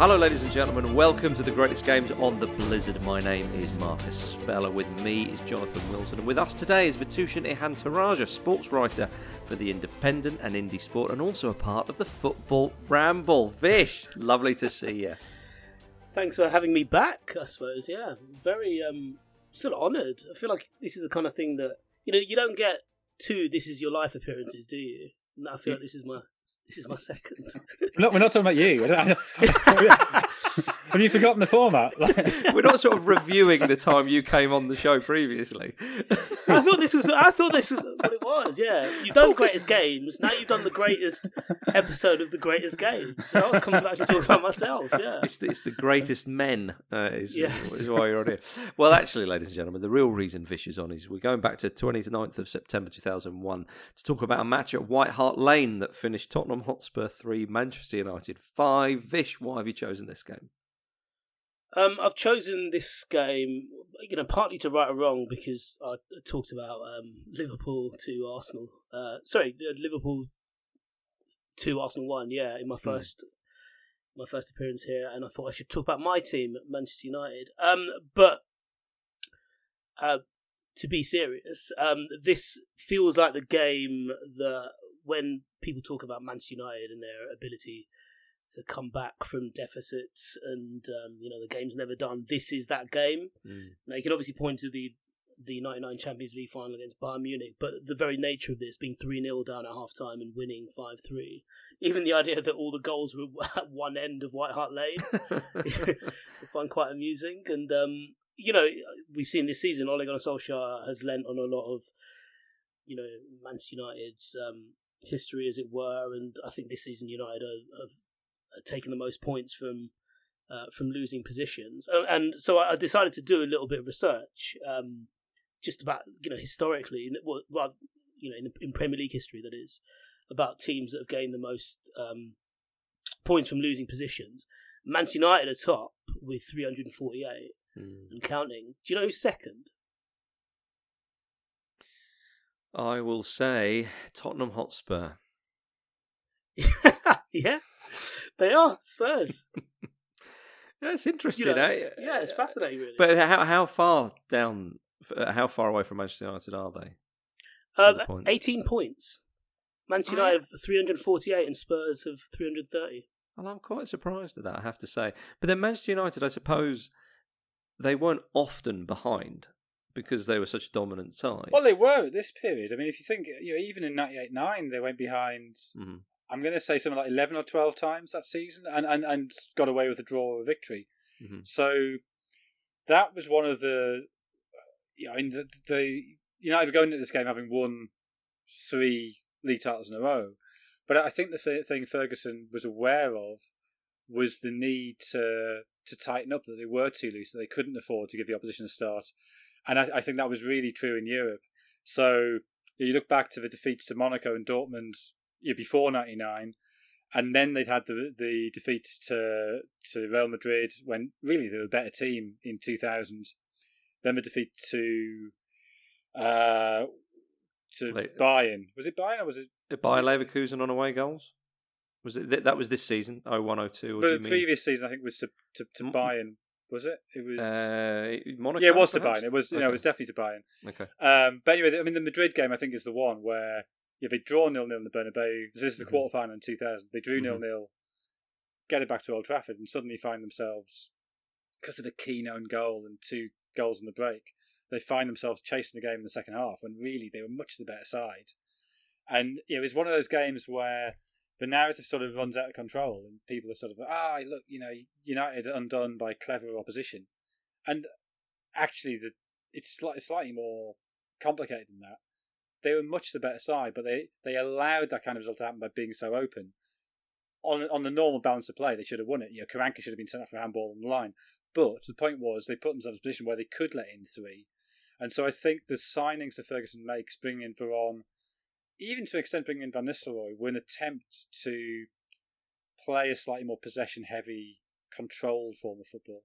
Hello, ladies and gentlemen. Welcome to the greatest games on the Blizzard. My name is Marcus Speller. With me is Jonathan Wilson, and with us today is Vithushan Ehantharajah, sports writer for the Independent and IndySport, and also a part of the Football Ramble. Vish, lovely to see you. Thanks for having me back. I suppose, yeah, very. um feel honoured. I feel like this is the kind of thing that you know you don't get two. This is your life appearances, do you? I feel like this is my this is my second. we're, not, we're not talking about you. Have you forgotten the format? we're not sort of reviewing the time you came on the show previously. I thought this was. I thought this was what it was. Yeah, you've done the greatest games. Now you've done the greatest episode of the greatest games. So I was coming back to talk about myself. Yeah, it's the, it's the greatest men. Uh, is, yes. is why you're on here. Well, actually, ladies and gentlemen, the real reason Vish is on is we're going back to 29th of September 2001 to talk about a match at White Hart Lane that finished Tottenham Hotspur three, Manchester United five. Vish, why have you chosen this game? Um, I've chosen this game, you know, partly to right or wrong because I talked about um, Liverpool to Arsenal. Uh, sorry, Liverpool to Arsenal one. Yeah, in my hmm. first mm. my first appearance here, and I thought I should talk about my team, Manchester United. Um, but uh, to be serious, um, this feels like the game that when people talk about Manchester United and their ability to come back from deficits and um, you know the game's never done. This is that game. Mm. Now you can obviously point to the the 99 Champions League final against Bayern Munich, but the very nature of this being 3 0 down at half time and winning 5 3, even the idea that all the goals were at one end of White Hart Lane, I find quite amusing. And, um, you know, we've seen this season, Ole Gunnar Solskjaer has lent on a lot of, you know, Manchester United's um, history, as it were, and I think this season United have, have taken the most points from uh, from losing positions, and so I decided to do a little bit of research, um, just about you know historically, well, rather, you know in, in, Premier League history that is, about teams that have gained the most um, points from losing positions. Manchester United are top with 348 mm. and counting. Do you know who's second? I will say Tottenham Hotspur. yeah, they are Spurs. That's interesting, you know, eh? Yeah, it's fascinating, really. But how how far down, how far away from Manchester United are they? Uh, points? Eighteen points. Manchester United have three hundred forty-eight, and Spurs have three hundred thirty. Well, I'm quite surprised at that, I have to say. But then Manchester United, I suppose, they weren't often behind because they were such a dominant side. Well, they were at this period. I mean, if you think, you know, even in 98-9, they went behind mm-hmm. I'm going to say something like 11 or 12 times that season and, and, and got away with a draw or a victory. Mm-hmm. So that was one of the. You know, in the, the United were going into this game having won three league titles in a row. But I think the thing Ferguson was aware of was the need to to tighten up that they were too loose, that they couldn't afford to give the opposition a start. And I, I think that was really true in Europe. So you look back to the defeats to Monaco and Dortmund before '99, and then they'd had the the defeats to to Real Madrid when really they were a better team in 2000. Then the defeat to uh to Wait, Bayern. Was it Bayern or was it Bayern Leverkusen on away goals? Was it that was this season? Oh one oh two. But the previous season, I think, was to to, to Bayern. Was it? It was uh, Monaco. Yeah, it was perhaps? Bayern. It was. You okay. know, it was definitely to Bayern. Okay. Um, but anyway, I mean, the Madrid game I think is the one where yeah, they draw nil nil in the Bernabeu. This is the mm-hmm. quarter final in 2000. They drew nil mm-hmm. nil, get it back to Old Trafford, and suddenly find themselves because of a Keane own goal and two goals in the break. They find themselves chasing the game in the second half when really they were much the better side. And it was one of those games where the narrative sort of runs out of control and people are sort of ah look you know United undone by clever opposition, and actually the it's slightly more complicated than that they were much the better side, but they, they allowed that kind of result to happen by being so open. On on the normal balance of play, they should have won it. You know, Karanka should have been sent off for handball on the line. But the point was they put themselves in a position where they could let in three. And so I think the signings that Ferguson makes, bringing in Veron, even to extent bringing in Van Nistelrooy, were an attempt to play a slightly more possession-heavy, controlled form of football.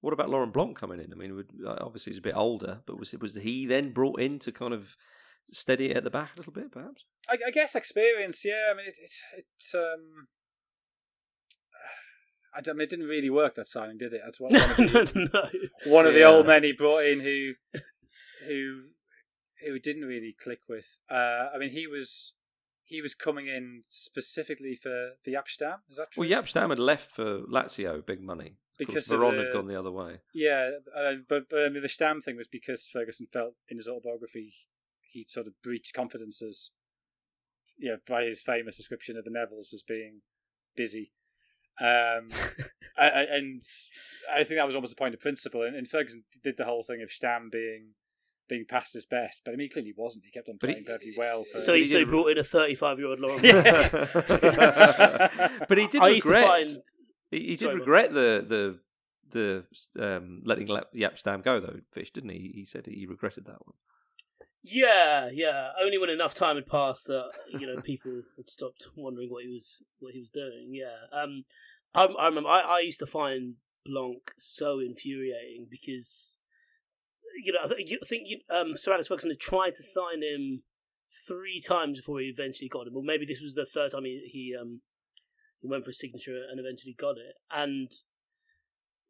What about Laurent Blanc coming in? I mean, obviously he's a bit older, but was was he then brought in to kind of steady it at the back a little bit, perhaps? I, I guess experience, yeah. I mean, it, it, it um, I, mean, it didn't really work that signing, did it? That's what one of, the, no. one of the old men he brought in who who who didn't really click with. Uh, I mean, he was he was coming in specifically for the Jaap Stam. Is that true? Well, Jaap Stam had left for Lazio, big money. Because Veron the, had gone the other way. Yeah, uh, but, but I mean, the Stam thing was because Ferguson felt in his autobiography he'd sort of breached confidences. Yeah, by his famous description of the Nevilles as being busy. Um, I, I, and I think that was almost a point of principle. And, and Ferguson did the whole thing of Stam being being past his best, but I mean, he clearly wasn't. He kept on playing he, perfectly well. For... So, he, so he brought in a 35 year old Laurent. but he did I regret. Find... He, he, did Sorry, regret the the the um, letting Jaap Stam go though, Vish, didn't he? He said he regretted that one. Yeah, yeah. Only when enough time had passed that you know people had stopped wondering what he was what he was doing. Yeah. Um, I, I remember I, I used to find Blanc so infuriating because you know I, th- I think you, um, Sir Alex Ferguson had tried to sign him three times before he eventually got him. Well, maybe this was the third time he he um he went for a signature and eventually got it. And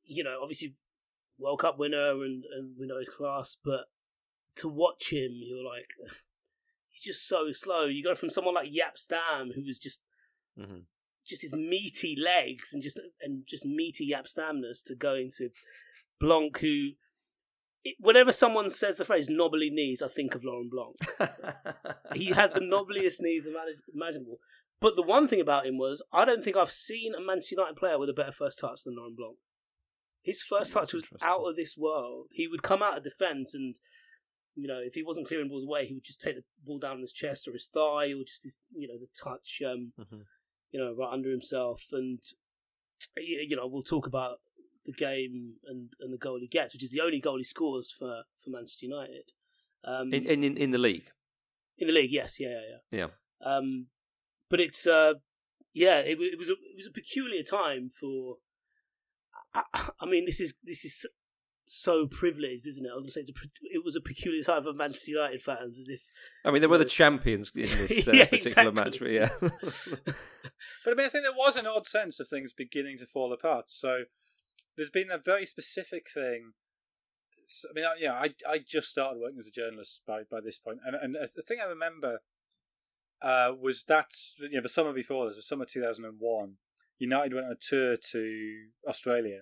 you know, obviously World Cup winner and and we know his class, but to watch him, you're like, he's just so slow. You go from someone like Jaap Stam, who was just mm-hmm. just his meaty legs and just and just meaty Jaap Stamness, to going to Blanc, who whenever someone says the phrase knobbly knees, I think of Laurent Blanc. he had the knobbliest knees imaginable. But the one thing about him was, I don't think I've seen a Manchester United player with a better first touch than Laurent Blanc. His first touch was out of this world. He would come out of defence and you know, if he wasn't clearing balls away, he would just take the ball down on his chest or his thigh, or just his, you know, the touch, um, mm-hmm. you know, right under himself. And you know, we'll talk about the game and, and the goal he gets, which is the only goal he scores for, for Manchester United. Um, in, in in the league. In the league, yes, yeah, yeah, yeah. yeah. Um, but it's uh, yeah, it, it was a it was a peculiar time for. I, I mean, this is this is so privileged, isn't it? I was going to say it's a, it was a peculiar time for Manchester United fans, as if. I mean, they were the champions in this uh, yeah, particular exactly. match, but yeah. but I mean, I think there was an odd sense of things beginning to fall apart. So there's been a very specific thing. I mean, yeah, I I just started working as a journalist by by this point, and and the thing I remember uh, was that you know the summer before this, the summer two thousand and one, United went on a tour to Australia.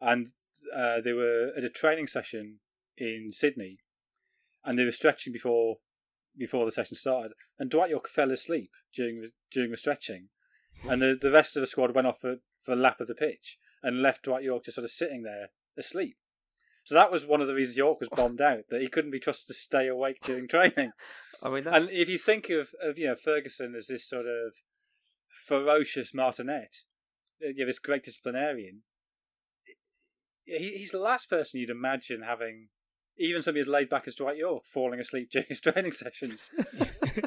And uh, they were at a training session in Sydney, and they were stretching before before the session started, and Dwight Yorke fell asleep during the, during the stretching, and the the rest of the squad went off for, for a lap of the pitch and left Dwight Yorke just sort of sitting there asleep. So that was one of the reasons Yorke was bombed out that he couldn't be trusted to stay awake during training. I mean, that's... and if you think of, of you know Ferguson as this sort of ferocious martinet, uh, you know, this great disciplinarian, he, he's the last person you'd imagine having even somebody as laid back as Dwight Yorke falling asleep during his training sessions.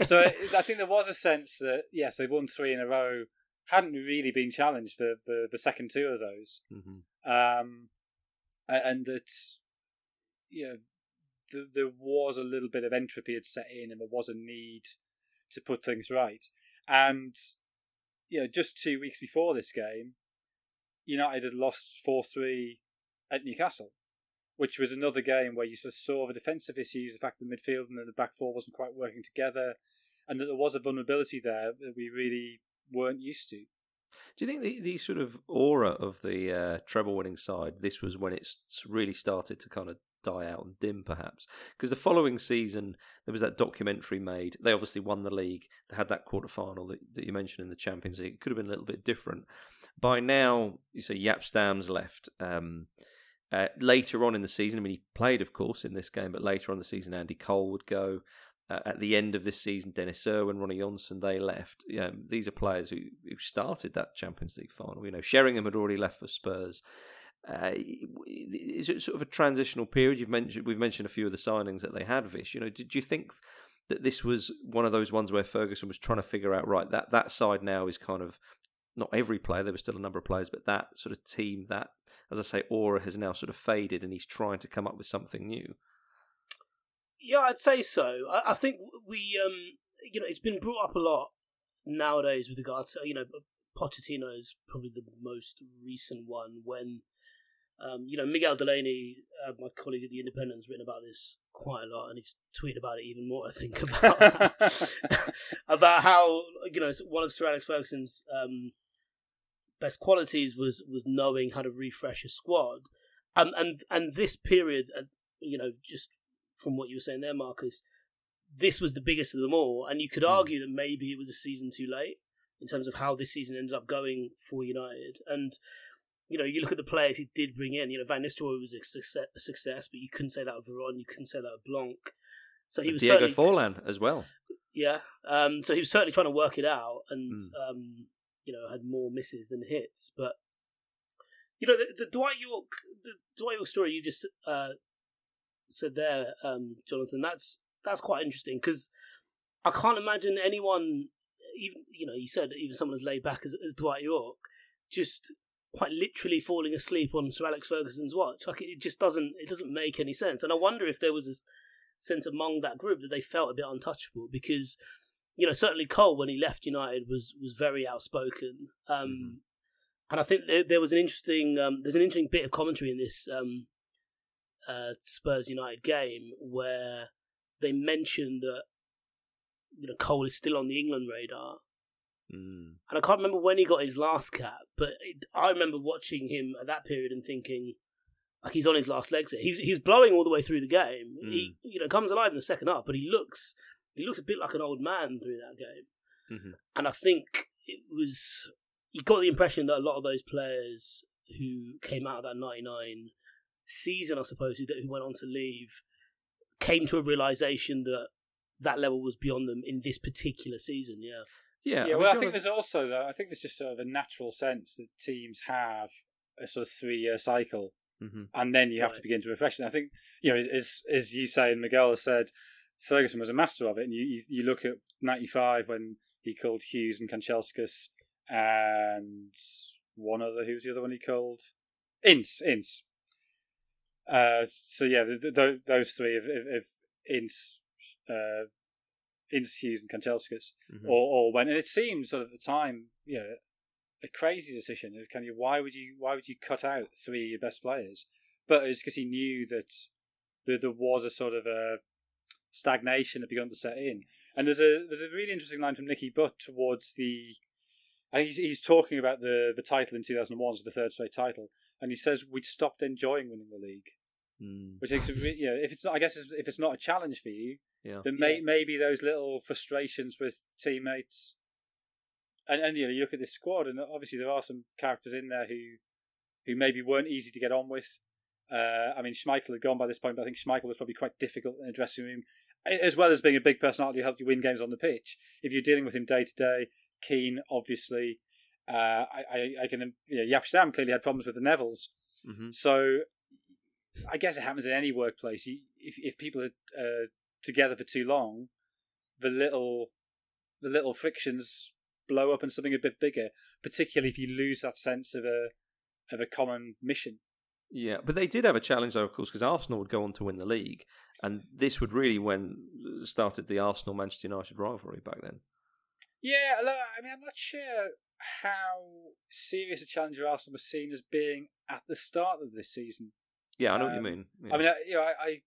so I think there was a sense that yes, they won three in a row, hadn't really been challenged for the, the second two of those, mm-hmm. um, and that yeah, the, there was a little bit of entropy had set in, and there was a need to put things right. And you know, just two weeks before this game, United had lost four three at Newcastle, which was another game where you sort of saw the defensive issues, the fact that the midfield and the back four wasn't quite working together, and that there was a vulnerability there that we really weren't used to. Do you think the, the sort of aura of the uh, treble winning side, this was when it really started to kind of die out and dim, perhaps? Because the following season, there was that documentary made. They obviously won the league. They had that quarter final that, that you mentioned in the Champions League. It could have been a little bit different. By now, you say Jaap Stam's left. Um, uh, later on in the season, I mean, he played, of course, in this game, but later on the season, Andy Cole would go. Uh, at the end of this season, Dennis Irwin, Ronny Johnson, they left. These are players who, who started that Champions League final. You know, Sheringham had already left for Spurs. Uh, is it sort of a transitional period? You've mentioned we've mentioned a few of the signings that they had. Vish, you know, did you think that this was one of those ones where Ferguson was trying to figure out right that that side now is kind of not every player. There were still a number of players, but that sort of team, that as I say, aura has now sort of faded, and he's trying to come up with something new. Yeah, I'd say so. I, I think we, um, you know, it's been brought up a lot nowadays with regards to you know Pochettino is probably the most recent one when um, you know, Miguel Delaney, uh, my colleague at the Independent, has written about this quite a lot, and he's tweeted about it even more. I think about about how you know one of Sir Alex Ferguson's um, best qualities was was knowing how to refresh a squad, and and and this period, uh, you know, just from what you were saying there, Marcus, this was the biggest of them all, and you could mm. argue that maybe it was a season too late in terms of how this season ended up going for United, and you know, you look at the players he did bring in. You know, Van Nistelrooy was a success, a success, but you couldn't say that of Veron. You couldn't say that of Blanc. So he was Diego Forlan as well. Yeah. Um, so he was certainly trying to work it out, and mm. um, you know, had more misses than hits. But you know, the, the Dwight Yorke, the Dwight Yorke story you just uh, said there, um, Jonathan. That's that's quite interesting because I can't imagine anyone, even you know, you said even someone as laid back as, as Dwight Yorke, just quite literally falling asleep on Sir Alex Ferguson's watch. Like it just doesn't it doesn't make any sense. And I wonder if there was a sense among that group that they felt a bit untouchable because you know certainly Cole when he left United was was very outspoken. Um, mm-hmm. And I think there, there was an interesting um, there's an interesting bit of commentary in this um, uh, Spurs United game where they mentioned that you know Cole is still on the England radar Mm. And I can't remember when he got his last cap, but it, I remember watching him at that period and thinking, like he's on his last legs. Here. He's he's blowing all the way through the game. Mm. He you know comes alive in the second half, but he looks he looks a bit like an old man through that game. Mm-hmm. And I think it was you got the impression that a lot of those players who came out of that '99 season, I suppose, who, who went on to leave, came to a realization that that level was beyond them in this particular season. Yeah. Yeah, yeah. I well, I think there's also though. I think there's just sort of a natural sense that teams have a sort of three-year cycle, mm-hmm. and then you have right. to begin to refresh. And I think you know, as as you say, and Miguel has said, Ferguson was a master of it. And you you, you look at '95 when he called Hughes and Kanchelskis and one other. Who's the other one he called? Ince. Ince. Uh, so yeah, those three, if, if, if Ince, uh, Ince Hughes and Kanchelskis mm-hmm. all, all went, and it seemed sort of at the time, you know, a crazy decision. Kind of why would you why would you cut out three of your best players? But it's because he knew that there, there was a sort of a stagnation had begun to set in. And there's a there's a really interesting line from Nicky Butt towards the. Think he's, he's talking about the the title in 2001, so the third straight title, and he says we'd stopped enjoying winning the league. Mm. Which makes it, you know, if it's not, I guess if it's not a challenge for you, yeah. Then may, yeah. maybe those little frustrations with teammates, and and you know you look at this squad, and obviously there are some characters in there who who maybe weren't easy to get on with. Uh, I mean, Schmeichel had gone by this point, but I think Schmeichel was probably quite difficult in the dressing room, as well as being a big personality who helped you win games on the pitch. If you're dealing with him day to day, Keane obviously, uh, I, I, I can you know, Jaap Stam clearly had problems with the Nevilles, mm-hmm. so I guess it happens in any workplace. if if people are uh, together for too long, the little the little frictions blow up into something a bit bigger. Particularly if you lose that sense of a of a common mission. Yeah, but they did have a challenge though, of course, because Arsenal would go on to win the league, and this would really when started the Arsenal Manchester United rivalry back then. Yeah, I mean, I'm not sure how serious a challenger Arsenal was seen as being at the start of this season. Yeah, I know um, what you um, mean. Yeah. I mean, you know, I, I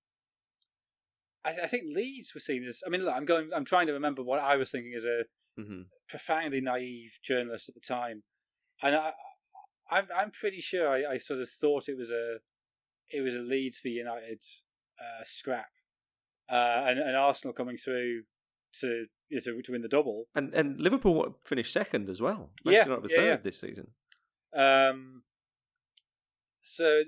I, I, think Leeds were seen as. I mean, look, I'm going. I'm trying to remember what I was thinking as a mm-hmm. profoundly naive journalist at the time, and I, I'm I'm pretty sure I, I sort of thought it was a it was a Leeds for United uh, scrap, uh, and, and Arsenal coming through to, to to win the double, and and Liverpool finished second as well. Yeah, United yeah, third yeah. this season. Um, so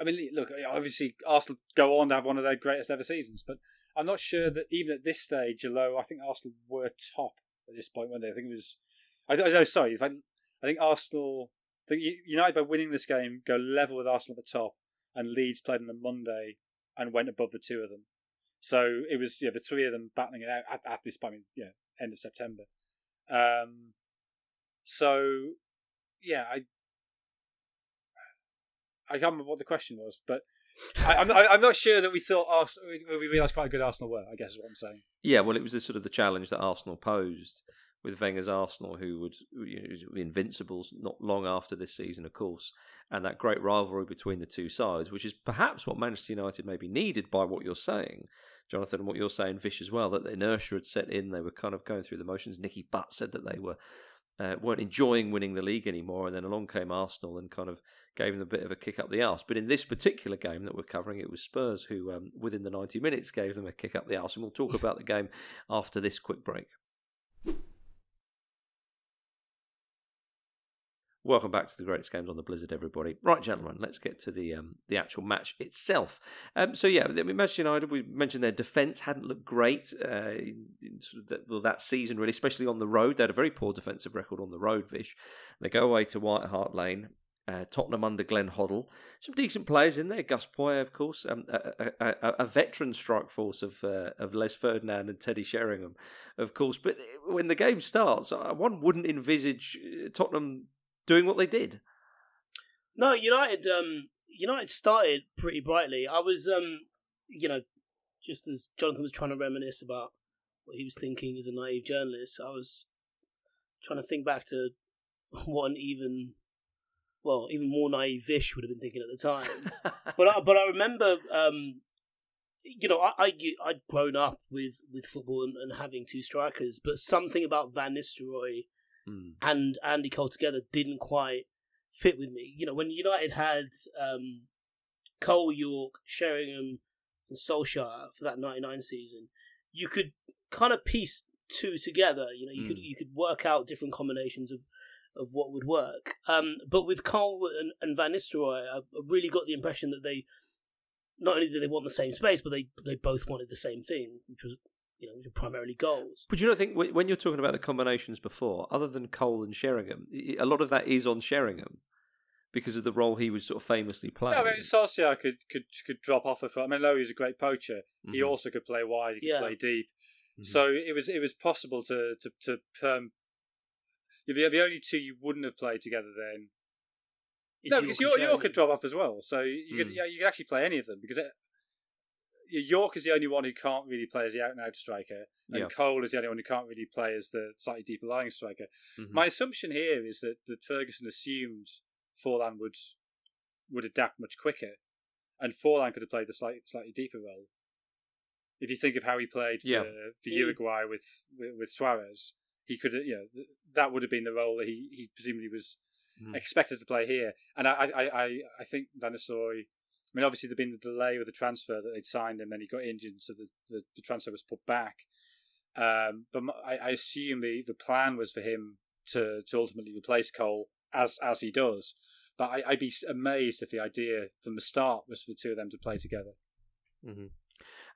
I mean, look, obviously Arsenal go on to have one of their greatest ever seasons, but I'm not sure that even at this stage, although I think Arsenal were top at this point, when they, I think it was, I don't sorry, I, I think Arsenal, I think United by winning this game go level with Arsenal at the top, and Leeds played on the Monday and went above the two of them. So it was yeah, the three of them battling it out at, at this point, yeah, end of September. Um, so yeah, I I can't remember what the question was, but I, am not, I'm not sure that we thought Arsenal, we realised quite a good Arsenal were. I guess is what I'm saying. Yeah, well, it was the sort of the challenge that Arsenal posed, with Wenger's Arsenal, who would you know, be invincibles not long after this season, of course, and that great rivalry between the two sides, which is perhaps what Manchester United maybe needed by what you're saying, Jonathan, and what you're saying, Vish, as well, that the inertia had set in. They were kind of going through the motions. Nicky Butt said that they were uh, weren't enjoying winning the league anymore, and then along came Arsenal and kind of gave them a bit of a kick up the arse. But in this particular game that we're covering, it was Spurs who, um, within the 90 minutes, gave them a kick up the arse. And we'll talk about the game after this quick break. Welcome back to the greatest games on the Blizzard, everybody. Right, gentlemen, let's get to the um, the actual match itself. Um, so yeah, Manchester United. We mentioned their defence hadn't looked great. Uh, sort of that, well, that season really, especially on the road, they had a very poor defensive record on the road. Vish. They go away to White Hart Lane. Uh, Tottenham under Glenn Hoddle. Some decent players in there. Gus Poyet, of course. Um, a, a, a, a, veteran strike force of uh, of Les Ferdinand and Teddy Sheringham, of course. But when the game starts, uh, one wouldn't envisage uh, Tottenham doing what they did. No, United. Um, United started pretty brightly. I was, um, you know, just as Jonathan was trying to reminisce about what he was thinking as a naive journalist, I was trying to think back to what an even, well, even more naive Vish would have been thinking at the time. but I, but I remember, um, you know, I, I I'd grown up with with football and, and having two strikers, but something about Van Nistelrooy mm. and Andy Cole together didn't quite fit with me. You know, when United had um, Cole, Yorke, Sheringham, and Solskjaer for that '99 season, you could kind of piece two together. You know, you mm. could you could work out different combinations of of what would work. Um, but with Cole and, and Van Nistelrooy, I, I really got the impression that they not only did they want the same space, but they they both wanted the same thing, which was you know, which are primarily goals. But you don't think when you're talking about the combinations before, other than Cole and Sheringham, a lot of that is on Sheringham because of the role he was sort of famously playing. Yeah, I mean, Solskjaer could could could drop off. Of, I mean, though he's a great poacher, mm-hmm. he also could play wide. He could yeah. play deep. Mm-hmm. So it was it was possible to to to um, the the only two you wouldn't have played together then. no, because Yorke, York could drop off as well. So you could mm. yeah, you could actually play any of them because it, Yorke is the only one who can't really play as the out and out striker, and yeah. Cole is the only one who can't really play as the slightly deeper lying striker. Mm-hmm. My assumption here is that, that Ferguson assumed Forlan would would adapt much quicker, and Forlan could have played the slightly slightly deeper role. If you think of how he played for, yeah. for Uruguay with, with, with Suarez, he could you know that would have been the role that he, he presumably was mm. expected to play here. And I I I, I think Van Nistelrooy I mean, obviously there'd been the delay with the transfer that they'd signed, and then he got injured, so the the, the transfer was put back. Um, but I, I, assume the, the plan was for him to to ultimately replace Cole as as he does. But I, would be amazed if the idea from the start was for the two of them to play together. Mm-hmm.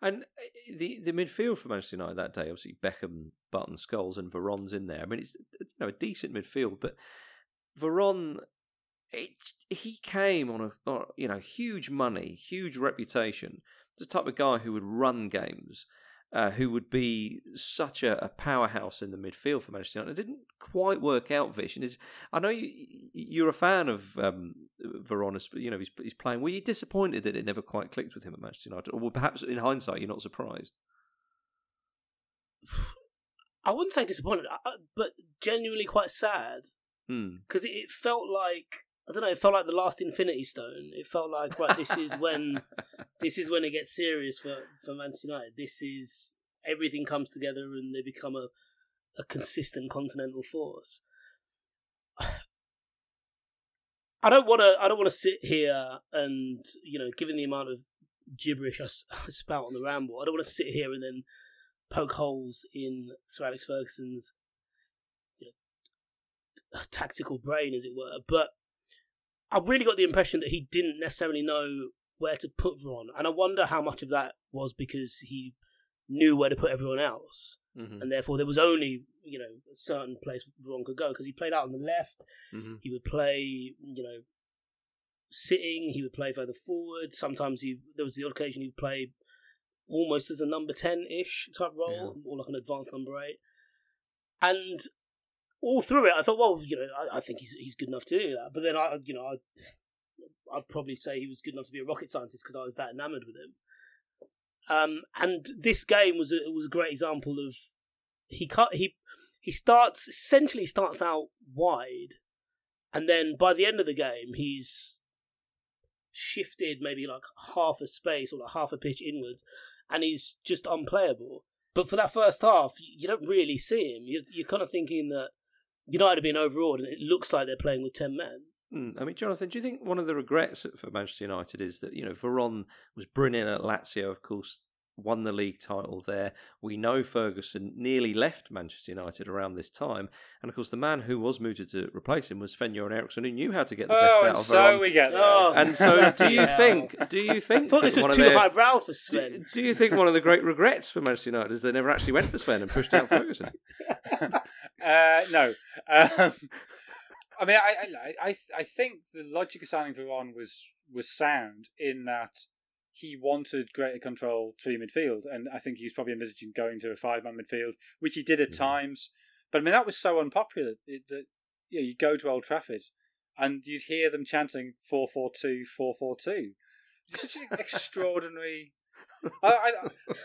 And uh, the the midfield for Manchester United that day, obviously Beckham, Button, Scholes, and Veron's in there. I mean, it's you know a decent midfield, but Veron it, he came on a on, you know huge money, huge reputation. The type of guy who would run games, uh, who would be such a, a, powerhouse in the midfield for Manchester United. It didn't quite work out. Vision is. I know you, are a fan of um, Veronis, but you know he's, he's playing. Were you disappointed that it never quite clicked with him at Manchester United, or perhaps in hindsight you're not surprised? I wouldn't say disappointed, but genuinely quite sad because hmm. it felt like I don't know. It felt like the last Infinity Stone. It felt like right. This is when this is when it gets serious for for Manchester United. This is everything comes together and they become a a consistent continental force. I don't want to. I don't want to sit here and you know, given the amount of gibberish I, I spout on the ramble, I don't want to sit here and then poke holes in Sir Alex Ferguson's you know, tactical brain, as it were. But I really got the impression that he didn't necessarily know where to put Veron, and I wonder how much of that was because he knew where to put everyone else, mm-hmm. and therefore there was only you know a certain place Veron could go because he played out on the left. Mm-hmm. He would play you know sitting. He would play further forward. Sometimes he there was the odd occasion he'd play almost as a number ten ish type role, yeah. or like an advanced number eight. And all through it, I thought, well, you know, I, I, think he's he's good enough to do that. But then I, you know, I, I'd probably say he was good enough to be a rocket scientist because I was that enamored with him. Um, and this game was a, was a great example of he cut he he starts essentially starts out wide, and then by the end of the game, he's shifted maybe like half a space or like half a pitch inward, and he's just unplayable. But for that first half, you don't really see him. You're, you're kind of thinking that United have been overawed, and it looks like they're playing with ten men. Mm, I mean, Jonathan, do you think one of the regrets for Manchester United is that you know Veron was brilliant at Lazio, of course, won the league title there. We know Ferguson nearly left Manchester United around this time, and of course, the man who was mooted to replace him was Sven Göran Eriksson, who knew how to get the best oh, out of so Veron. we get there. Oh. And so, do you Yeah. think? Do you think? I thought this was too their- highbrow for do, Sven. do you think one of the great regrets for Manchester United is they never actually went for Sven and pushed out Ferguson? uh, no. Um, I mean, I, I, I, I think the logic of signing Veron was was sound in that he wanted greater control through midfield, and I think he was probably envisaging going to a five man midfield, which he did at Mhm. times. But I mean, that was so unpopular it, that you, know, you go to Old Trafford and you'd hear them chanting 4-4-2, 4-4-2. It's such an extraordinary. I, I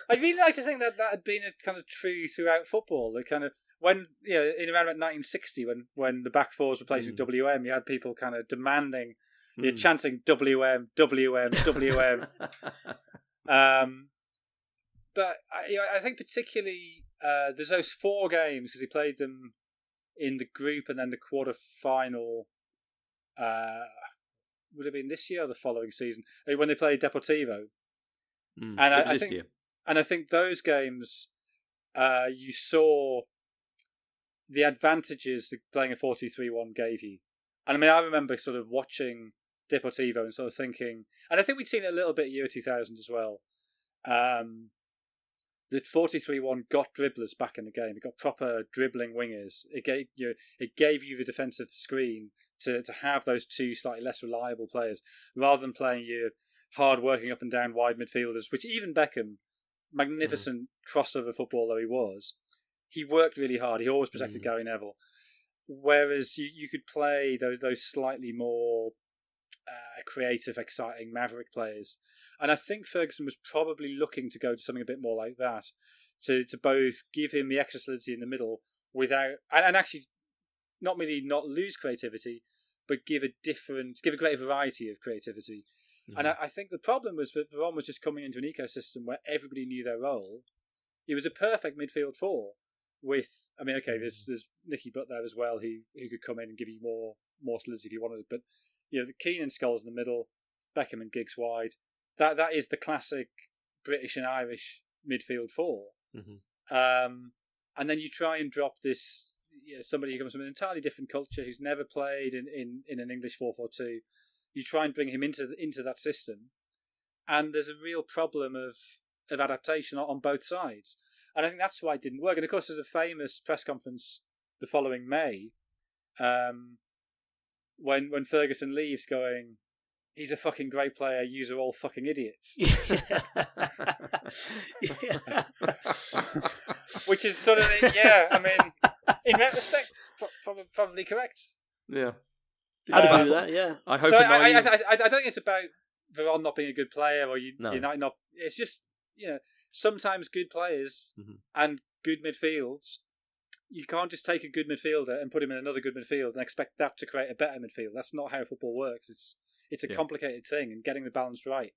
I really like to think that that had been a kind of true throughout football. The kind of when you know in around about 1960 when when the back fours were placed with WM, you had people kind of demanding, you're Mm. chanting WM, WM, WM. Um, but I, I think particularly uh, there's those four games because he played them in the group and then the quarter final. Uh, would have been this year or the following season uh, when they played Deportivo, Mm. And I- I think- year. and I think those games, uh, you saw the advantages that playing a 4-2-3-1 gave you. And I mean, I remember sort of watching Deportivo and sort of thinking, and I think we'd seen it a little bit year 2000 as well. Um, the 4-2-3-1 got dribblers back in the game. It got proper dribbling wingers. It gave you, it gave you the defensive screen to, to have those two slightly less reliable players rather than playing your hard working up and down wide midfielders, which even Beckham, magnificent crossover footballer he was, he worked really hard. He always protected Mhm. Gary Neville. Whereas you, you could play those those slightly more uh, creative, exciting Maverick players, and I think Ferguson was probably looking to go to something a bit more like that, to to both give him the extra solidity in the middle without and, and actually not merely not lose creativity, but give a different, give a greater variety of creativity. Mm-hmm. And I, I think the problem was that Veron was just coming into an ecosystem where everybody knew their role. He was a perfect midfield four. With, I mean, okay, there's there's Nicky Butt there as well, who who could come in and give you more more solidity if you wanted. But you know, the Keane and Scholes in the middle, Beckham and Giggs wide. That that is the classic British and Irish midfield four. Mhm. Um, and then you try and drop this you know, somebody who comes from an entirely different culture who's never played in, in, in an English four four two. You try and bring him into into that system, and there's a real problem of of adaptation on, on both sides. And I think that's why it didn't work. And of course, there's a famous press conference the following May, um, when when Ferguson leaves, going, "He's a fucking great player. You are all fucking idiots." yeah. Which is sort of yeah. I mean, in retrospect, pro- probably probably correct. yeah. I'd agree with that. Yeah. I hope so a I, I, I, naive- I, I don't think it's about Veron not being a good player or you, No. United not. It's just you know sometimes good players Mhm. and good midfields. You can't just take a good midfielder and put him in another good midfield and expect that to create a better midfield. That's not how football works. It's it's a Yeah. complicated thing, and getting the balance right,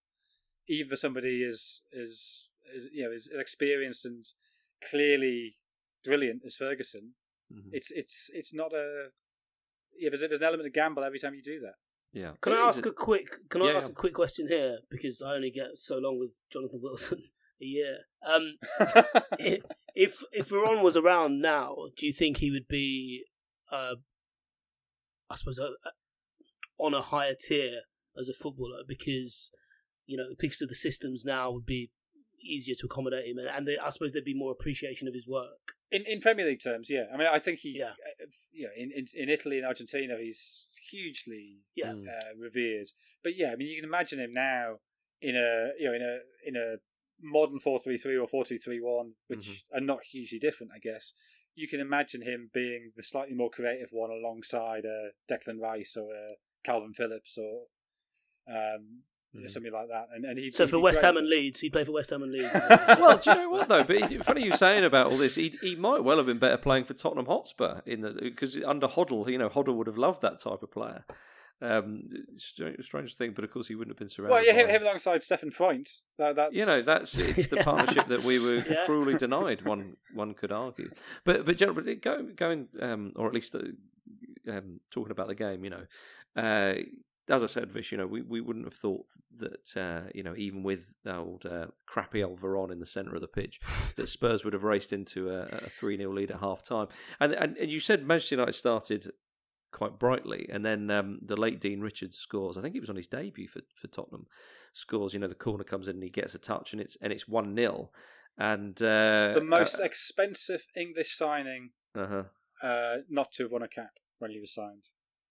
even for somebody is is is you know is experienced and clearly brilliant as Ferguson. Mhm. It's it's it's not a yeah. There's, there's an element of gamble every time you do that. yeah. Can It I ask a quick? Can I ask yeah. a quick question here because I only get so long with Jonathan Wilson a year. Um, if if Veron was around now, do you think he would be, uh, I suppose, uh, on a higher tier as a footballer because you know because of the systems now would be easier to accommodate him, and, and there- I suppose there'd be more appreciation of his work. In in Premier League terms, yeah. I mean, I think he, Yeah. uh, yeah. In, in in Italy and Argentina, he's hugely Yeah. Uh, revered. But yeah, I mean, you can imagine him now in a you know in a in a modern four three three or four two three one, which Mhm. are not hugely different, I guess. You can imagine him being the slightly more creative one alongside a Declan Rice or a Kalvin Phillips or um, mm. something like that. And, and he so for West Ham and Leeds, he played for West Ham and Leeds. well, do you know what though? But he, funny you saying about all this. He he might well have been better playing for Tottenham Hotspur in the because under Hoddle, you know, Hoddle would have loved that type of player. Um, strange, strange thing, but of course he wouldn't have been surrounded. Well, yeah, him, by... him alongside Stefan Freund. That, that's you know that's it's the partnership that we were yeah. cruelly denied. One one could argue, but but generally going going um, or at least uh, um, talking about the game, you know, uh, as I said, Vish, you know, we, we wouldn't have thought that, uh, you know, even with the old uh, crappy old Veron in the centre of the pitch, that Spurs would have raced into a, a 3 0 lead at half time. And, and, and you said Manchester United started quite brightly, and then um, the late Dean Richards scores. I think it was on his debut for, for Tottenham. Scores, you know, the corner comes in and he gets a touch, and it's and it's 1 0. And uh, the most uh, expensive English signing uh-huh. Uh, not to have won a cap when he was signed.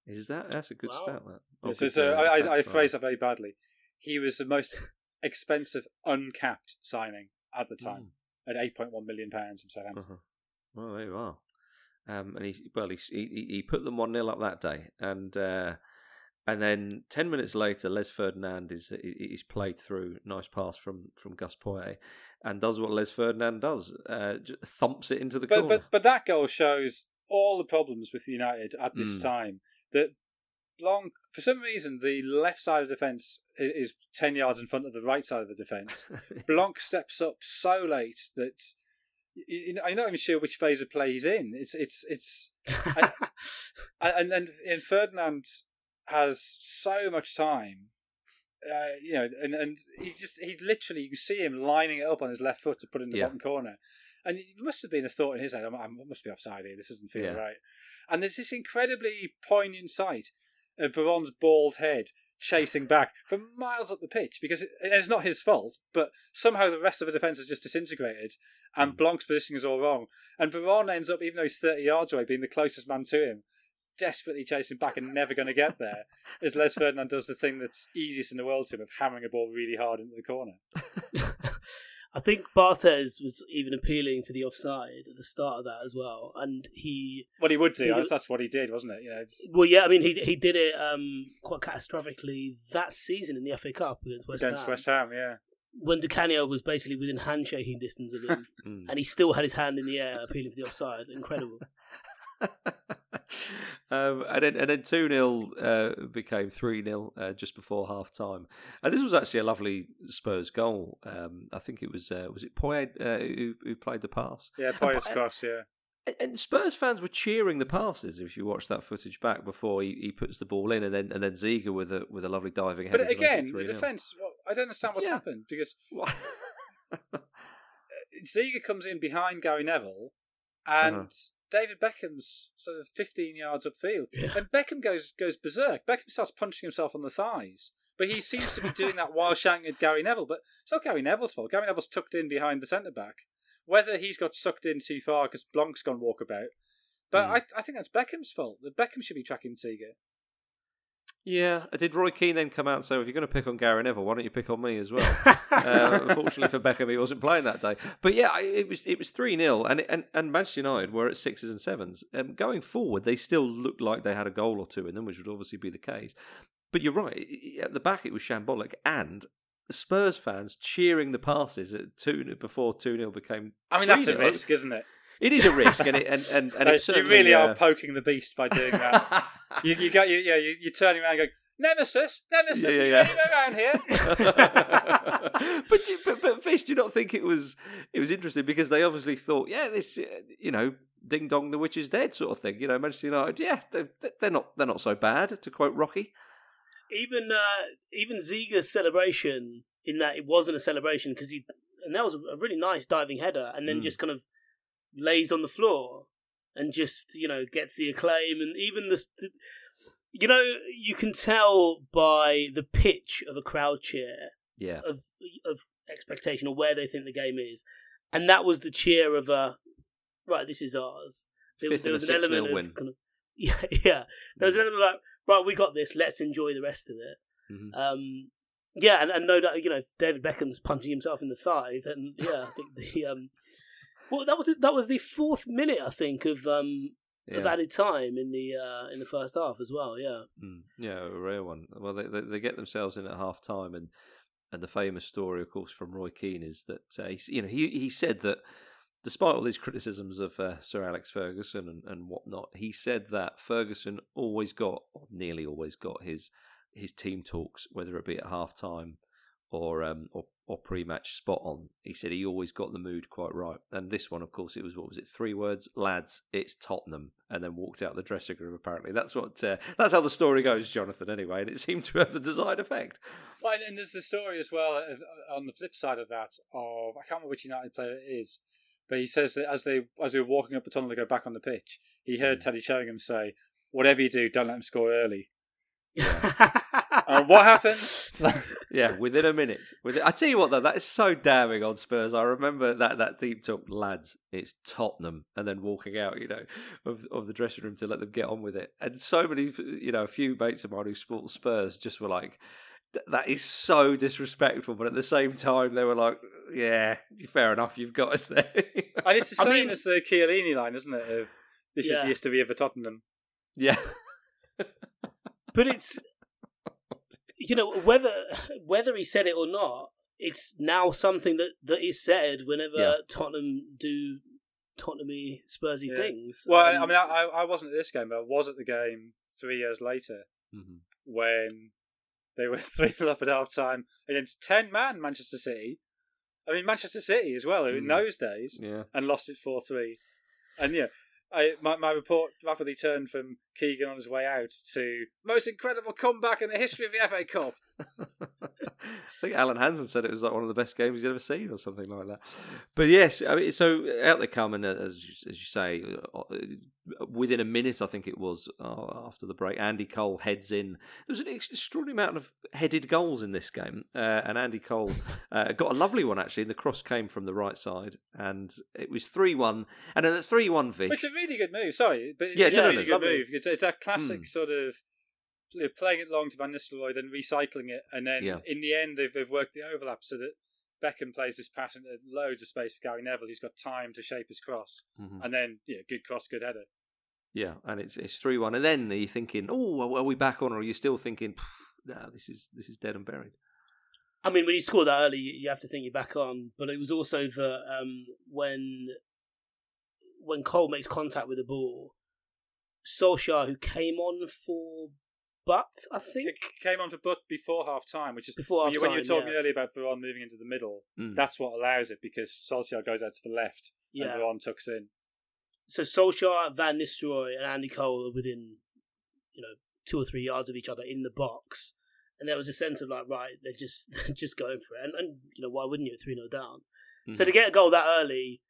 Is that that's a good wow. stat? That. Oh, so, so I, I, I phrase that very badly. He was the most expensive uncapped signing at the time mm. at eight point one million pounds from Southampton. Uh-huh. Well, there you are. Um, and he well he, he he put them one 0 up that day, and uh, and then ten minutes later, Les Ferdinand is is played through nice pass from from Gus Poyet, and does what Les Ferdinand does, uh, thumps it into the but, corner. But but that goal shows all the problems with United at this mm. time that Blanc, for some reason, the left side of the defence is 10 yards in front of the right side of the defence. Blanc steps up so late that I'm not even sure which phase of play he's in. It's, it's, it's, and, and, and, and Ferdinand has so much time. Uh, you know, and, and he just he literally you can see him lining it up on his left foot to put in the yeah. bottom corner, and it must have been a thought in his head. I must be offside here. This doesn't feel yeah. right. And there's this incredibly poignant sight of Veron's bald head chasing back for miles up the pitch because it, it's not his fault, but somehow the rest of the defence is just disintegrated and mm. Blanc's position is all wrong. And Veron ends up, even though he's 30 yards away, being the closest man to him, desperately chasing back and never going to get there, as Les Ferdinand does the thing that's easiest in the world to him of hammering a ball really hard into the corner. I think Barthez was even appealing for the offside at the start of that as well, and he. What he would do, he, that's what he did, wasn't it? You know, well, yeah, I mean, he he did it um, quite catastrophically that season in the FA Cup against West against Ham. West Ham, yeah. When Di Canio was basically within handshaking distance of him, hmm. and he still had his hand in the air appealing for the offside. Incredible. um, and then and then two 0 uh, became three 0 uh, just before half time. And this was actually a lovely Spurs goal. Um, I think it was uh, was it Poyet uh, who, who played the pass. Yeah, Poyet's cross. Yeah. And Spurs fans were cheering the passes. If you watch that footage back before he, he puts the ball in, and then and then Ziege with a with a lovely diving header. But again, the defence. Well, I don't understand what's yeah. happened because Ziege comes in behind Gary Neville, and uh-huh. David Beckham's sort of 15 yards upfield. Yeah. And Beckham goes goes berserk. Beckham starts punching himself on the thighs. But he seems to be doing that while shouting at Gary Neville. But it's not Gary Neville's fault. Gary Neville's tucked in behind the centre back. Whether he's got sucked in too far because Blanc's gone walkabout. But mm. I, I think that's Beckham's fault. That Beckham should be tracking Ziege. Yeah, did Roy Keane then come out and say, well, "If you're going to pick on Gary Neville, why don't you pick on me as well?" uh, unfortunately for Beckham, he wasn't playing that day. But yeah, it was it was three 0 and and and Manchester United were at sixes and sevens. Um, going forward, they still looked like they had a goal or two in them, which would obviously be the case. But you're right. At the back, it was shambolic, and Spurs fans cheering the passes at two before two 0 became. I mean, that's a risk, isn't it? It is a risk, and it and and, and it you really uh... are poking the beast by doing that. you you got you yeah you, you're turning around and going Nemesis, Nemesis, yeah, yeah, yeah. around here. but, but but Vish, do you not think it was it was interesting because they obviously thought, yeah, this uh, you know, ding dong, the witch is dead, sort of thing. You know, Manchester United, yeah, they're, they're not they're not so bad, to quote Rocky. Even uh, even Ziege's celebration in that it wasn't a celebration because he and that was a really nice diving header, and then mm. just kind of lays on the floor and just you know gets the acclaim and even the, the you know you can tell by the pitch of a crowd cheer yeah. of of expectation or where they think the game is. And that was the cheer of a right this is ours. There, there was an element of kind of, yeah yeah. There was an element like right we got this let's enjoy the rest of it. Mm-hmm. um yeah and, and no doubt you know David Beckham's punching himself in the thigh then yeah I think the um well, that was that was the fourth minute, I think, of um yeah. of added time in the uh, in the first half as well. Yeah, mm, yeah, a rare one. Well, they, they, they get themselves in at half time, and and the famous story, of course, from Roy Keane is that uh, he, you know he he said that despite all these criticisms of uh, Sir Alex Ferguson and, and whatnot, he said that Ferguson always got, or nearly always got, his his team talks, whether it be at half time or um, or, or pre match spot on. He said he always got the mood quite right. And this one, of course, it was what was it? Three words, lads, it's Tottenham, and then walked out the dressing room. Apparently, that's what uh, that's how the story goes, Jonathan. Anyway, and it seemed to have the desired effect. Well, and there's the story as well uh, on the flip side of that. Of I can't remember which United player it is, but he says that as they as they were walking up the tunnel to go back on the pitch, he heard mm. Teddy Sheringham say, "Whatever you do, don't let him score early." Yeah. uh, what happens? yeah, within a minute. Within, I tell you what, though, that is so damning on Spurs. I remember that that deep talk, lads. It's Tottenham, and then walking out, you know, of of the dressing room to let them get on with it. And so many, you know, a few mates of mine who support Spurs just were like, that is so disrespectful. But at the same time, they were like, "Yeah, fair enough, you've got us there." and it's the same I mean, as the Chiellini line, isn't it? Of this yeah. is the history of the Tottenham. Yeah but it's you know whether whether he said it or not, it's now something that that is said whenever yeah. Tottenham do Tottenhamy Spursy yeah. things. Well, um, I mean, I I wasn't at this game, but I was at the game three years later mm-hmm. when they were three 0 up at half time against ten man Manchester City. I mean, Manchester City as well mm. in those days, yeah. and lost it four three. And yeah, I, my, my report rapidly turned from Keegan on his way out to most incredible comeback in the history of the FA Cup. I think Alan Hansen said it was like one of the best games he's ever seen, or something like that. But yes, I mean, so out they come, and as you, as you say, uh, within a minute, I think it was uh, after the break, Andy Cole heads in. There was an extraordinary amount of headed goals in this game, uh, and Andy Cole uh, got a lovely one actually. And the cross came from the right side, and it was three one. And then at three one, Vish, it's a really good move. Sorry, but yeah, it's no, a really no, good move. It's, it's a classic mm. sort of playing it long to Van Nistelrooy, then recycling it, and then yeah. in the end they've, they've worked the overlap so that Beckham plays this pass into loads of space for Gary Neville, who's got time to shape his cross, mm-hmm. and then yeah, good cross, good header. Yeah, and it's it's three one, and then you're thinking, oh, are we back on, or are you still thinking, no, this is this is dead and buried? I mean, when you score that early, you have to think you're back on. Butt it was also that um, when when Cole makes contact with the ball, Solskjaer, who came on for but I think came on for But before half time, which is before when, you, when you were talking yeah. earlier about Veron moving into the middle. Mm. That's what allows it because Solskjaer goes out to the left yeah. and Veron tucks in. So Solskjaer, Van Nistelrooy, and Andy Cole are within, you know, two or three yards of each other in the box, and there was a sense of like, right, they're just they're just going for it, and, and you know, why wouldn't you three 0 down? Mm. So to get a goal that early,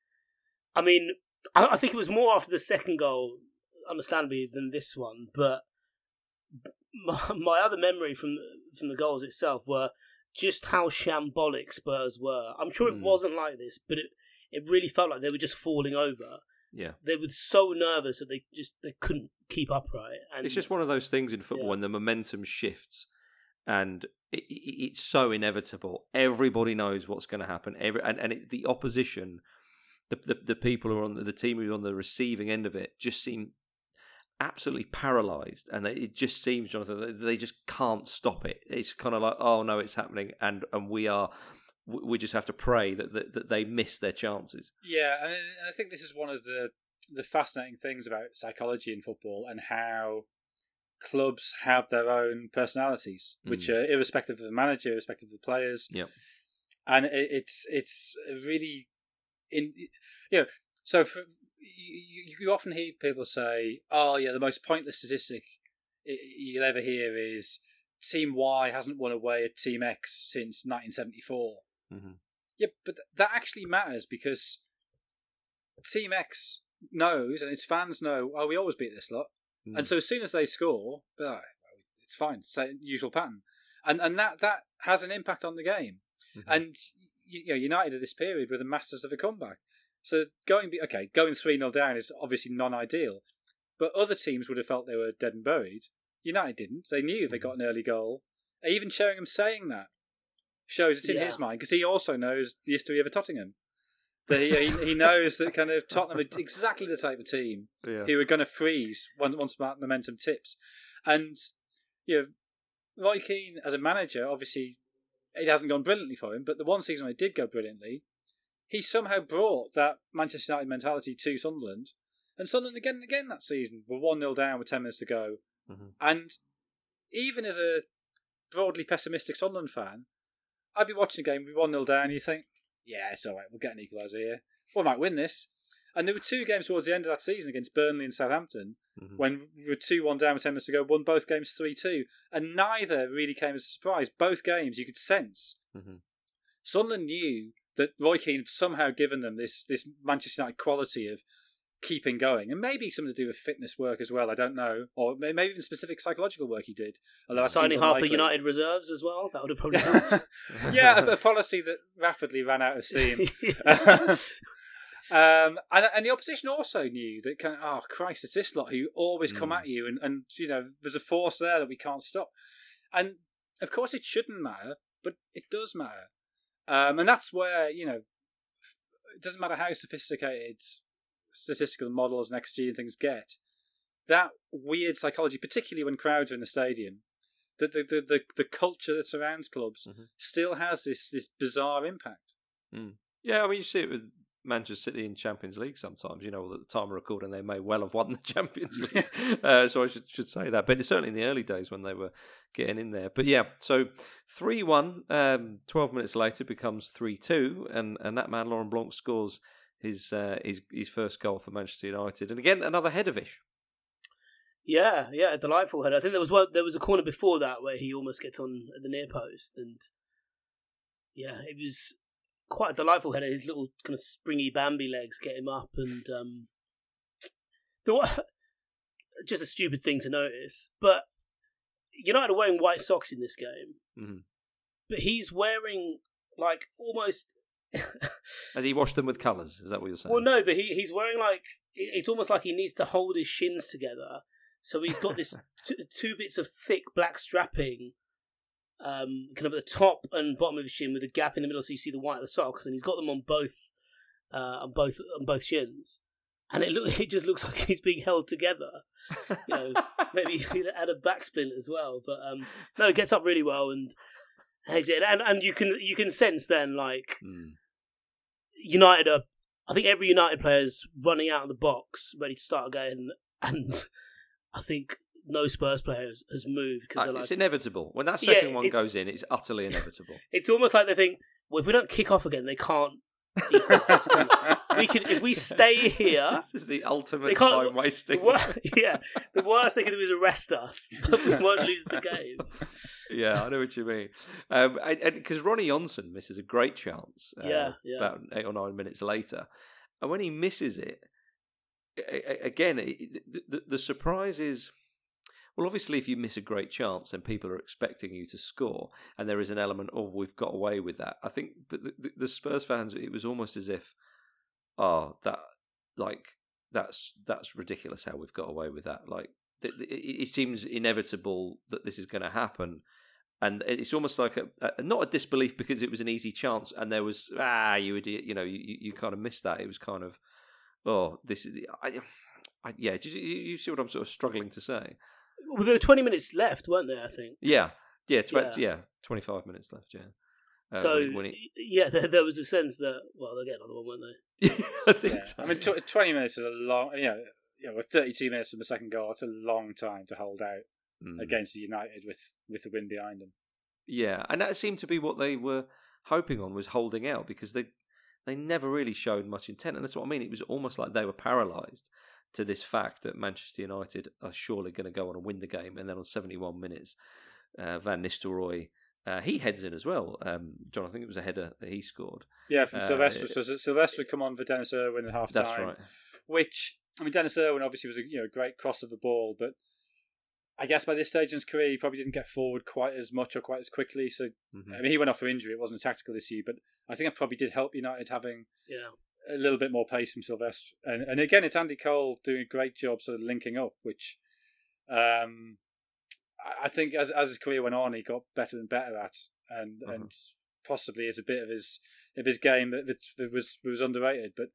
I mean, I, I think it was more after the second goal, understandably, than this one, but my, my other memory from from the goals itself were just how shambolic Spurs were. I'm sure it mm. wasn't like this, but it it really felt like they were just falling over. Yeah, they were so nervous that they just they couldn't keep upright. And it's just one of those things in football yeah. when the momentum shifts, and it, it, it's so inevitable. Everybody knows what's going to happen. Every and and it, the opposition, the, the the people who are on the, the team who are on the receiving end of it, just seem absolutely paralyzed and it just seems jonathan they just can't stop it it's kind of like oh no it's happening and and we are we just have to pray that that, that they miss their chances yeah and i think this is one of the the fascinating things about psychology in football and how clubs have their own personalities which mm. are irrespective of the manager irrespective of the players yeah and it, it's it's really in you know so for, you, you often hear people say, "Oh, yeah, the most pointless statistic you'll ever hear is Team Y hasn't won away at Team X since 1974." Mm-hmm. Yeah, but that actually matters because Team X knows and its fans know, "Oh, we always beat this lot," mm. and so as soon as they score, oh, it's fine, it's usual pattern, and and that that has an impact on the game. Mm-hmm. And you know, United at this period were the masters of a comeback. So going okay, going three 0 down is obviously non-ideal, but other teams would have felt they were dead and buried. United didn't. They knew they got an early goal. Even Sheringham saying that shows it's in yeah. his mind because he also knows the history of a Tottenham. That he, he, he knows that kind of Tottenham are exactly the type of team Yeah. who are going to freeze once once that momentum tips. And you know, Roy Keane as a manager, obviously, it hasn't gone brilliantly for him. But the one season when it did go brilliantly, he somehow brought that Manchester United mentality to Sunderland. And Sunderland again and again that season were one 0 down with ten minutes to go. Mhm. And even as a broadly pessimistic Sunderland fan, I'd be watching a game, we one 0 down, you think, yeah, it's all right, we'll get an equaliser here. We might win this. And there were two games towards the end of that season against Burnley and Southampton Mhm. when we were 2 1 down with 10 minutes to go, won both games 3 2. And neither really came as a surprise. Both games you could sense. Mhm. Sunderland knew that Roy Keane had somehow given them this, this Manchester United quality of keeping going. And maybe something to do with fitness work as well, I don't know. Or maybe even specific psychological work he did. Although Signing half the. United reserves as well. That would have probably helped. yeah, a, a policy that rapidly ran out of steam. um, and, and the opposition also knew that kind of, oh Christ, it's this lot who always come Mm. at you, and, and you know there's a force there that we can't stop. And of course, it shouldn't matter, but it does matter. Um, and that's where you know it doesn't matter how sophisticated statistical models and XG and things get. That weird psychology, particularly when crowds are in the stadium, the the the, the, the culture that surrounds clubs Mhm. still has this this bizarre impact. Yeah, I mean, you see it with Manchester City in Champions League sometimes. You know, at the time of recording, they may well have won the Champions League. uh, so I should should say that. But certainly in the early days when they were getting in there. But yeah, so 3 1, um, 12 minutes later becomes 3 2, and, and that man, Laurent Blanc, scores his, uh, his, his first goal for Manchester United. And again, another header-ish. yeah, yeah, a delightful header. I think there was one. There was a corner before that where he almost gets on at the near post, and yeah, it was quite a delightful header. His little kind of springy Bambi legs get him up, and um, the just a stupid thing to notice, but United are wearing white socks in this game, Mhm. but he's wearing like almost. Has he washed them with colours? Is that what you're saying? Well, no, but he he's wearing like it's almost like he needs to hold his shins together. So he's got this t- two bits of thick black strapping, um, kind of at the top and bottom of his shin with a gap in the middle, so you see the white of the socks, and he's got them on both, uh, on both on both shins, and it look it just looks like he's being held together. You know, maybe he'd add a back splint as well, but um, no, it gets up really well and. And and you can you can sense then like Mm. United are. I think every United player is running out of the box, ready to start again, and I think no Spurs player has, has moved because Uh, they're it's inevitable. When that Yeah, second one goes in, it's utterly inevitable. it's almost like they think, well, if we don't kick off again, they can't. we can if we stay here. this is the ultimate time wasting. Wor- yeah, the worst they can do is arrest us, but we won't lose the game. yeah, I know what you mean. Um, because Ronnie Johnson misses a great chance. Uh, Yeah, yeah. About eight or nine minutes later, and when he misses it, again, the, the, the surprise is. Well, obviously, if you miss a great chance, then people are expecting you to score, and there is an element of we've got away with that. I think, but the, the, Spurs fans, it was almost as if, oh, that like that's that's ridiculous how we've got away with that. Like it, it seems inevitable that this is going to happen, and it's almost like a, a not a disbelief because it was an easy chance, and there was ah you idiot, you know, you, you you kind of missed that. It was kind of oh this is I, I yeah. You, you see what I'm sort of struggling to say? Well, there were twenty minutes left, weren't there? I think. Yeah, yeah, tw- Yeah. yeah. Twenty five minutes left. Yeah. Uh, so when he- when he- yeah, there, there was a sense that well, they'll get another one, won't they? I think Yeah. so. I mean, tw- 20 minutes is a long, you know, you know, with 32 minutes from the second goal, it's a long time to hold out Mm. against the United with, with the wind behind them. Yeah, and that seemed to be what they were hoping on was holding out because they they never really showed much intent, and that's what I mean. It was almost like they were paralysed to this fact that Manchester United are surely going to go on and win the game, and then on seventy one minutes, uh, Van Nistelrooy. Uh, he heads in as well, um, John. I think it was a header that he scored. Yeah, from Uh, Silvestre. So Silvestre would come on for Denis Irwin at half time. That's right. Which, I mean, Denis Irwin obviously was a you know, great cross of the ball, but I guess by this stage in his career, he probably didn't get forward quite as much or quite as quickly. So, Mhm. I mean, he went off for injury. It wasn't a tactical issue, but I think it probably did help United having Yeah. A little bit more pace from Silvestre. And, and again, it's Andy Cole doing a great job sort of linking up, which um, I- think as as his career went on, he got better and better at, and Mhm. and possibly as a bit of his of his game that, that was was underrated. But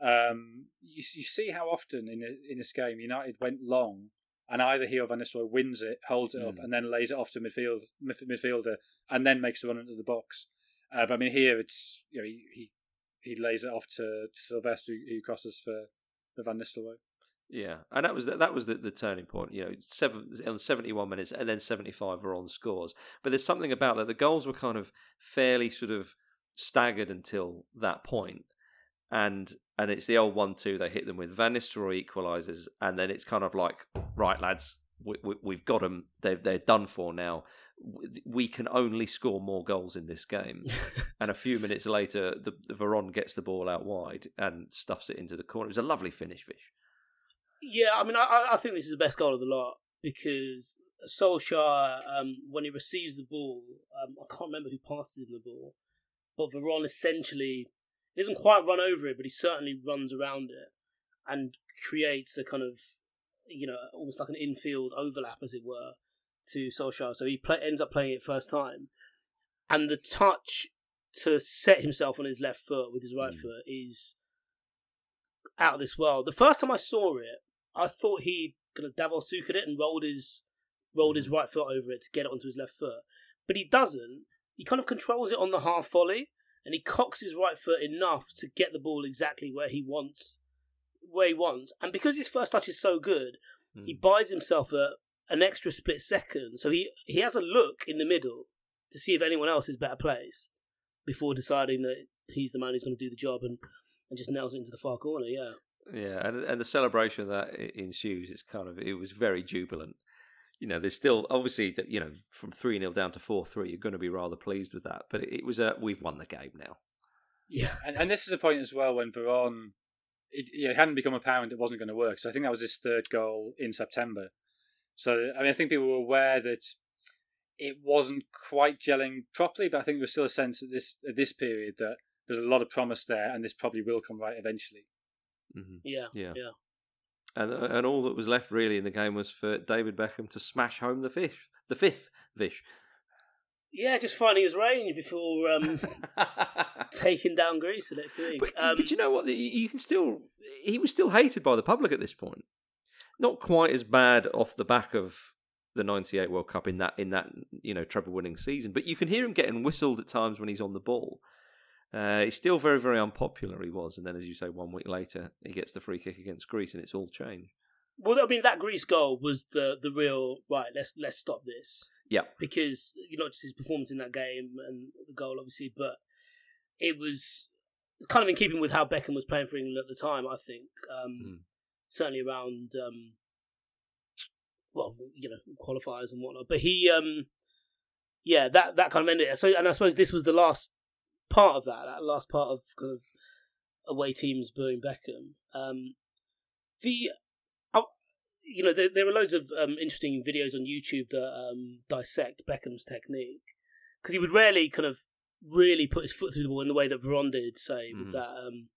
um, you you see how often in a, in this game United went long, and either he or Van Nistelrooy wins it, holds it mm. up, and then lays it off to midfield midfielder, and then makes a run into the box. Uh, but I mean, here it's you know he he, he lays it off to, to Silvestre who crosses for, for Van Nistelrooy. Yeah, and that was the, that was the, the turning point. You know, seven on seventy one minutes, and then seventy five Veron scores. But there's something about that. The goals were kind of fairly sort of staggered until that point, and and it's the old one two they hit them with. Van Nistelrooy equalises, and then it's kind of like, right, lads, we, we, have got them. They've they're done for now. We can only score more goals in this game. and a few minutes later, the, the Veron gets the ball out wide and stuffs it into the corner. It was a lovely finish, Vish. Yeah, I mean, I, I think this is the best goal of the lot because Solskjaer, um, when he receives the ball, um, I can't remember who passes him the ball, but Veron essentially he doesn't quite run over it, but he certainly runs around it and creates a kind of, you know, almost like an infield overlap, as it were, to Solskjaer. So he play, ends up playing it first time, and the touch to set himself on his left foot with his right mm. foot is out of this world. The first time I saw it, I thought he kind of Davos at it and rolled his rolled his mm. right foot over it to get it onto his left foot, but he doesn't. He kind of controls it on the half volley, and he cocks his right foot enough to get the ball exactly where he wants, where he wants. And because his first touch is so good, mm. he buys himself a, an extra split second. So he he has a look in the middle to see if anyone else is better placed before deciding that he's the man who's going to do the job and and just nails it into the far corner. Yeah. Yeah, and and the celebration that ensues is kind of it was very jubilant. You know, there's still obviously that you know from three 0 down to four three, you're going to be rather pleased with that. But it, it was a we've won the game now. Yeah, and, and this is a point as well when Veron, it, it hadn't become apparent it wasn't going to work. So I think that was his third goal in September. So I mean, I think people were aware that it wasn't quite gelling properly, but I think there was still a sense at this at this period that there's a lot of promise there, and this probably will come right eventually. Mm-hmm. Yeah, yeah, yeah. And and all that was left really in the game was for David Beckham to smash home the fish, the fifth fish. Yeah, just finding his range before um, taking down Greece the next week. But, um, but you know what? You can still. He was still hated by the public at this point. Not quite as bad off the back of the '98 World Cup in that in that you know treble winning season, but you can hear him getting whistled at times when he's on the ball. Uh, he's still very, very unpopular. He was, and then, as you say, one week later, he gets the free kick against Greece, and it's all changed. Well, I mean, that Greece goal was the the real right. Let's let's stop this. Yeah, because you know, not just his performance in that game and the goal, obviously, but it was kind of in keeping with how Beckham was playing for England at the time. I think um, mm. Certainly around um, well, you know, qualifiers and whatnot. But he, um, yeah, that that kind of ended. It. So, and I suppose this was the last part of that, that last part of kind of away teams booing Beckham. Um, the uh, you know there, there are loads of um, interesting videos on YouTube that um, dissect Beckham's technique because he would rarely kind of really put his foot through the ball in the way that Veron did, say mm. with that um,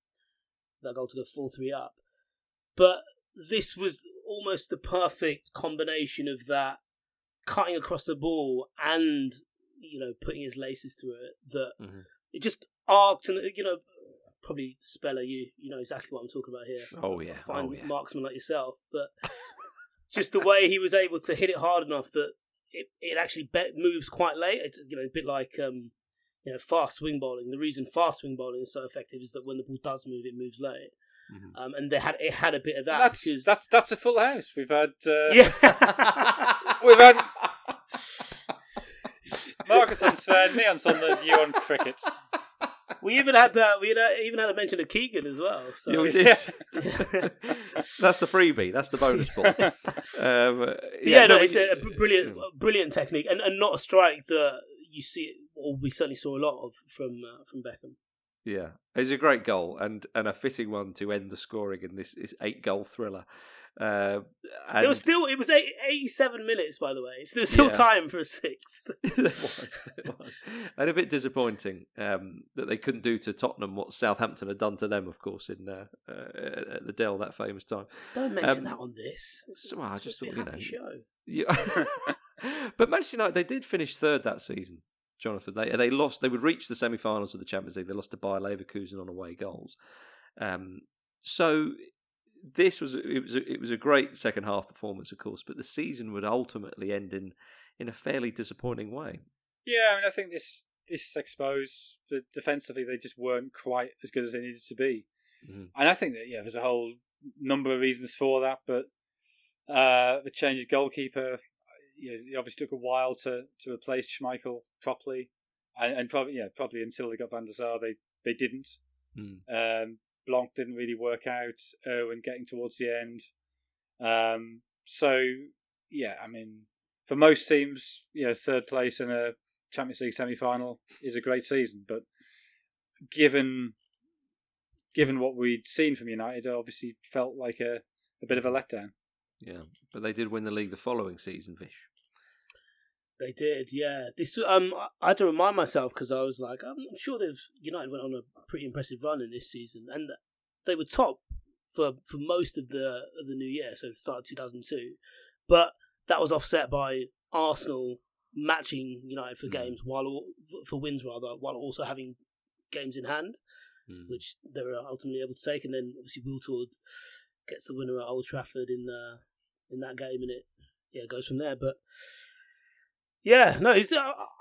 that goal to go four three up. But this was almost the perfect combination of that cutting across the ball and you know putting his laces through it that mm-hmm it just arced and you know probably speller you you know exactly what I'm talking about here. Oh yeah, fine oh, yeah. marksman like yourself, but just the way he was able to hit it hard enough that it it actually be- moves quite late. It's you know a bit like um you know fast swing bowling. The reason fast swing bowling is so effective is that when the ball does move, it moves late. Mm-hmm. Um, and they had it had a bit of that. That's because... that's that's a full house. We've had uh... yeah, we've had Marcus on Sven, me on Sunderland, you on cricket. We even had that. We uh, even had a mention of Keegan as well. So. Yeah, we did. That's the freebie. That's the bonus ball. Um, yeah, yeah, no, it's a brilliant, brilliant technique, and, and not a strike that you see, or we certainly saw a lot of from uh, from Beckham. Yeah, it's a great goal and and a fitting one to end the scoring in this, this eight goal thriller. Uh, and... It was still it was 87 minutes, by the way. So there was still yeah. time for a sixth. it was, it was, and a bit disappointing um, that they couldn't do to Tottenham what Southampton had done to them, of course, in uh, uh, at the Dell that famous time. Don't mention um, that on this. It's well, I just thought you know. Show. Yeah. but Manchester United they did finish third that season. Jonathan. They they lost. They would reach the semi-finals of the Champions League. They lost to Bayer Leverkusen on away goals. Um, so this was it was a, it was a great second half performance, of course, but the season would ultimately end in in a fairly disappointing way. Yeah, I mean, I think this this exposed that defensively they just weren't quite as good as they needed to be, mm-hmm. and I think that yeah, there's a whole number of reasons for that, but uh, the change of goalkeeper, you know, it obviously took a while to to replace Schmeichel properly, and, and probably yeah, probably until they got Van der Sar, they they didn't. Mm. Um, Blanc didn't really work out. Irwin getting towards the end. Um, so yeah, I mean, for most teams, you know, third place in a Champions League semi-final is a great season. But given given what we'd seen from United, it obviously felt like a, a bit of a letdown. Yeah, but they did win the league the following season, Vish. They did, yeah. This um, I had to remind myself because I was like, I'm sure they've United went on a pretty impressive run in this season, and they were top for for most of the of the new year, so the start of 2002. But that was offset by Arsenal matching United for mm. games while for wins rather, while also having games in hand, mm. which they were ultimately able to take. And then obviously Wiltord gets the winner at Old Trafford in uh, in that game, and it yeah goes from there. But yeah, no, I,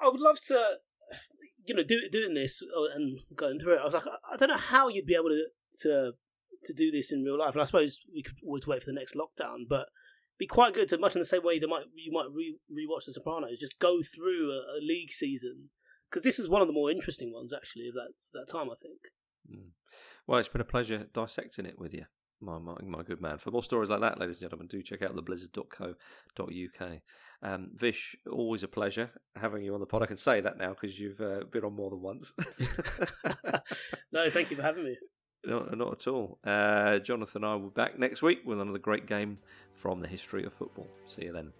I would love to, you know, do doing this uh, and going through it. I was like, I don't know how you'd be able to to to do this in real life, and I suppose we could always wait for the next lockdown, but be quite good to much in the same way that might you might re rewatch The Sopranos, just go through a, a league season because this is one of the more interesting ones actually of that that time. I think. Mm. Well, it's been a pleasure dissecting it with you my, my, my good man. For more stories like that, ladies and gentlemen, do check out theblizzard.co.uk. Um, Vish, always a pleasure having you on the pod. I can say that now because you've uh, been on more than once. no, thank you for having me. No, not at all. Uh, Jonathan and I will be back next week with another great game from the history of football. See you then.